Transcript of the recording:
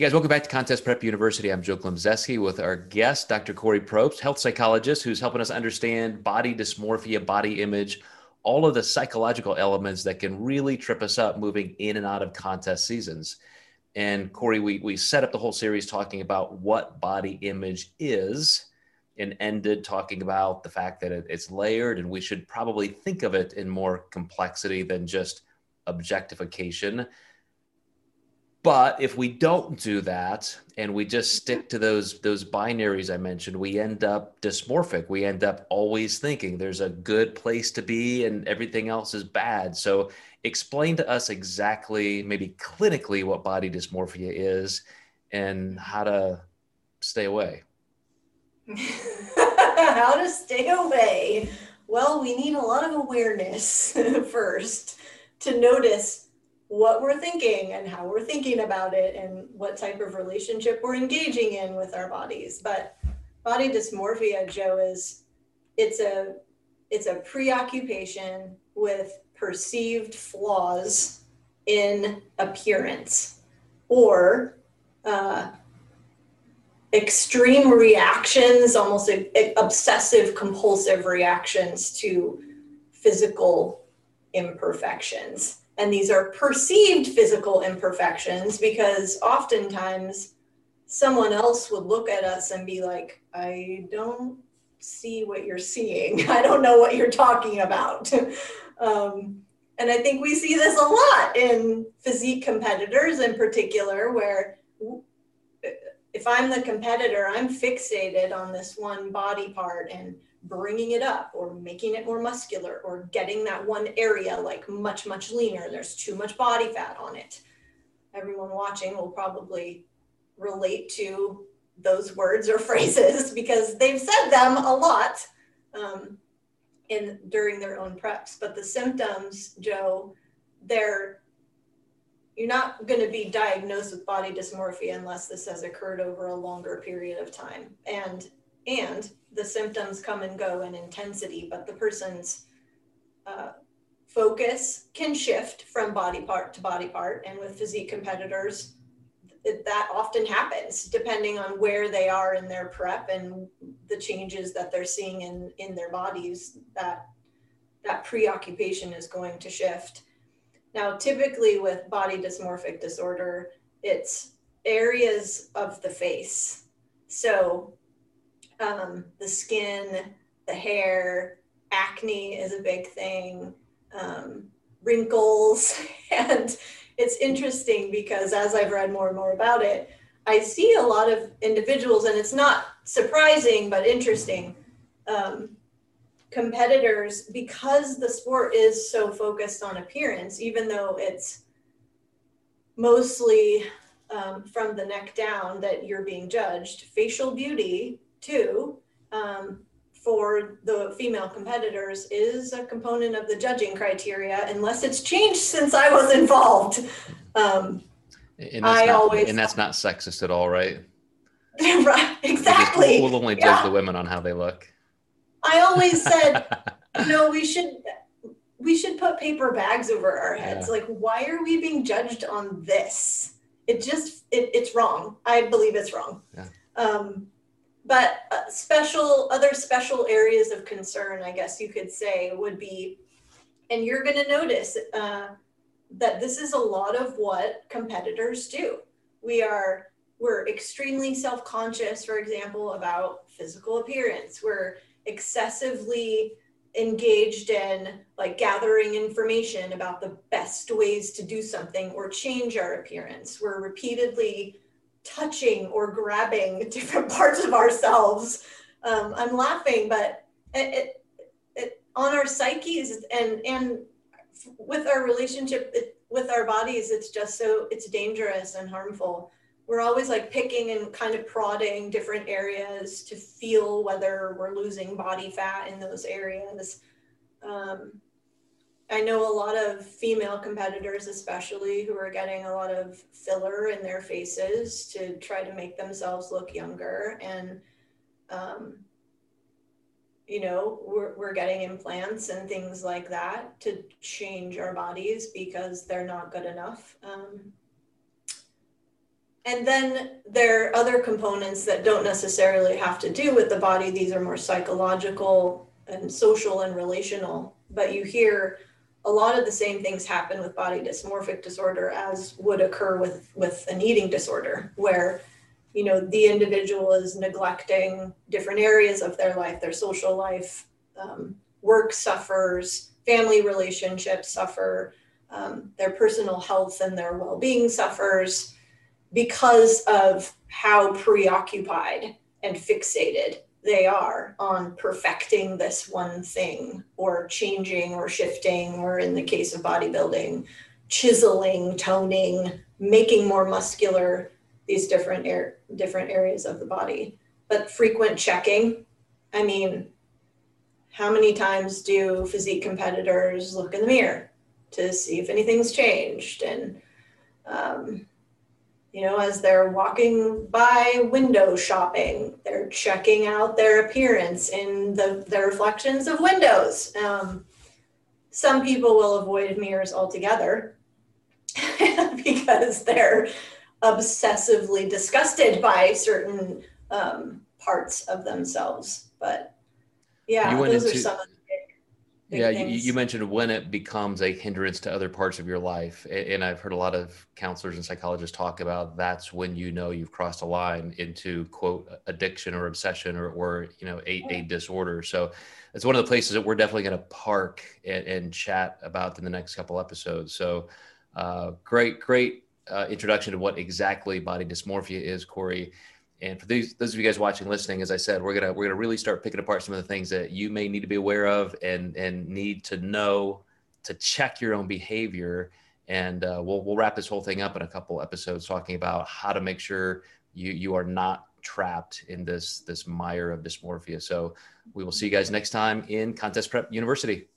Hey guys, welcome back to Contest Prep University. I'm Joe Klemczewski with our guest, Dr. Kori Propst, health psychologist, who's helping us understand body dysmorphia, body image, all of the psychological elements that can really trip us up moving in and out of contest seasons. And Kori, we, we set up the whole series talking about what body image is and ended talking about the fact that it, it's layered and we should probably think of it in more complexity than just objectification. But if we don't do that and we just stick to those those binaries I mentioned, we end up dysmorphic. We end up always thinking there's a good place to be and everything else is bad. So explain to us exactly, maybe clinically, what body dysmorphia is and how to stay away. how to stay away. Well, we need a lot of awareness first to notice what we're thinking and how we're thinking about it and what type of relationship we're engaging in with our bodies. But body dysmorphia, Joe, is it's a it's a preoccupation with perceived flaws in appearance or uh, extreme reactions, almost a, obsessive compulsive reactions to physical imperfections. And these are perceived physical imperfections because oftentimes someone else would look at us and be like, I don't see what you're seeing. I don't know what you're talking about. um, and I think we see this a lot in physique competitors in particular, where if I'm the competitor, I'm fixated on this one body part and bringing it up or making it more muscular or getting that one area like much, much leaner. There's too much body fat on it. Everyone watching will probably relate to those words or phrases because they've said them a lot um, in during their own preps. But the symptoms, Joe, they're you're not going to be diagnosed with body dysmorphia unless this has occurred over a longer period of time. And and the symptoms come and go in intensity, but the person's uh, focus can shift from body part to body part. And with physique competitors, it, that often happens depending on where they are in their prep and the changes that they're seeing in, in their bodies. That that preoccupation is going to shift. Now, typically with body dysmorphic disorder, it's areas of the face. So um, the skin, the hair, acne is a big thing, um, wrinkles. And it's interesting because as I've read more and more about it, I see a lot of individuals, and it's not surprising but interesting. Um, competitors, because the sport is so focused on appearance, even though it's mostly um, from the neck down that you're being judged, facial beauty too, um, for the female competitors is a component of the judging criteria, unless it's changed since I was involved. Um, and I not, always and that's not sexist at all, right? right, exactly. We'll, we'll only judge yeah. the women on how they look. I always said, you know, we should we should put paper bags over our heads. Yeah. Like, why are we being judged on this? It just it, it's wrong. I believe it's wrong. Yeah. Um, but uh, special other special areas of concern i guess you could say would be and you're going to notice uh, that this is a lot of what competitors do. We are we're extremely self-conscious for example about physical appearance. We're excessively engaged in like gathering information about the best ways to do something or change our appearance. We're repeatedly touching or grabbing different parts of ourselves. Um, I'm laughing, but it, it, it, on our psyches and and with our relationship it, with our bodies, it's just so it's dangerous and harmful. We're always like picking and kind of prodding different areas to feel whether we're losing body fat in those areas. Um, I know a lot of female competitors, especially, who are getting a lot of filler in their faces to try to make themselves look younger. And, um, you know, we're, we're getting implants and things like that to change our bodies because they're not good enough. Um, and then there are other components that don't necessarily have to do with the body. These are more psychological and social and relational. But you hear a lot of the same things happen with body dysmorphic disorder as would occur with, with an eating disorder, where you know the individual is neglecting different areas of their life, their social life, um, work suffers, family relationships suffer, um, their personal health and their well-being suffers because of how preoccupied and fixated they are on perfecting this one thing or changing or shifting or in the case of bodybuilding chiseling toning making more muscular these different different areas of the body. But frequent checking i mean how many times do physique competitors look in the mirror to see if anything's changed? And um, you know as they're walking by window shopping they're checking out their appearance in the, the reflections of windows. Um, some people will avoid mirrors altogether because they're obsessively disgusted by certain um, parts of themselves but yeah those into, are some of yeah, you, you, mentioned when it becomes a hindrance to other parts of your life, and I've heard a lot of counselors and psychologists talk about that's when you know you've crossed a line into quote addiction or obsession or, or you know a, a disorder. So it's one of the places that we're definitely going to park and, and, chat about in the next couple episodes. So uh, great, great uh, introduction to what exactly body dysmorphia is, Kori. And for these, those of you guys watching, listening, as I said, we're gonna we're gonna really start picking apart some of the things that you may need to be aware of and and need to know to check your own behavior. And uh, we'll we'll wrap this whole thing up in a couple episodes talking about how to make sure you you are not trapped in this this mire of dysmorphia. So we will see you guys next time in Contest Prep University.